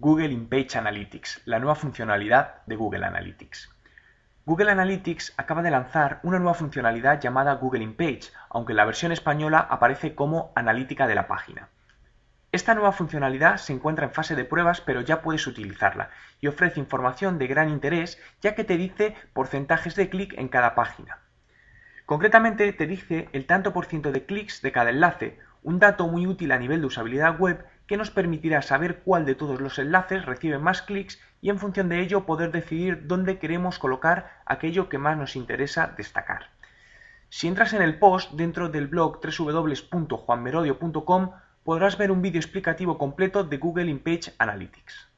Google InPage Analytics, la nueva funcionalidad de Google Analytics. Google Analytics acaba de lanzar una nueva funcionalidad llamada Google InPage, aunque en la versión española aparece como analítica de la página. Esta nueva funcionalidad se encuentra en fase de pruebas, pero ya puedes utilizarla y ofrece información de gran interés ya que te dice porcentajes de clic en cada página. Concretamente te dice el tanto por ciento de clics de cada enlace, un dato muy útil a nivel de usabilidad web que nos permitirá saber cuál de todos los enlaces recibe más clics y en función de ello poder decidir dónde queremos colocar aquello que más nos interesa destacar. Si entras en el post dentro del blog www.juanmerodio.com podrás ver un vídeo explicativo completo de Google InPage Analytics.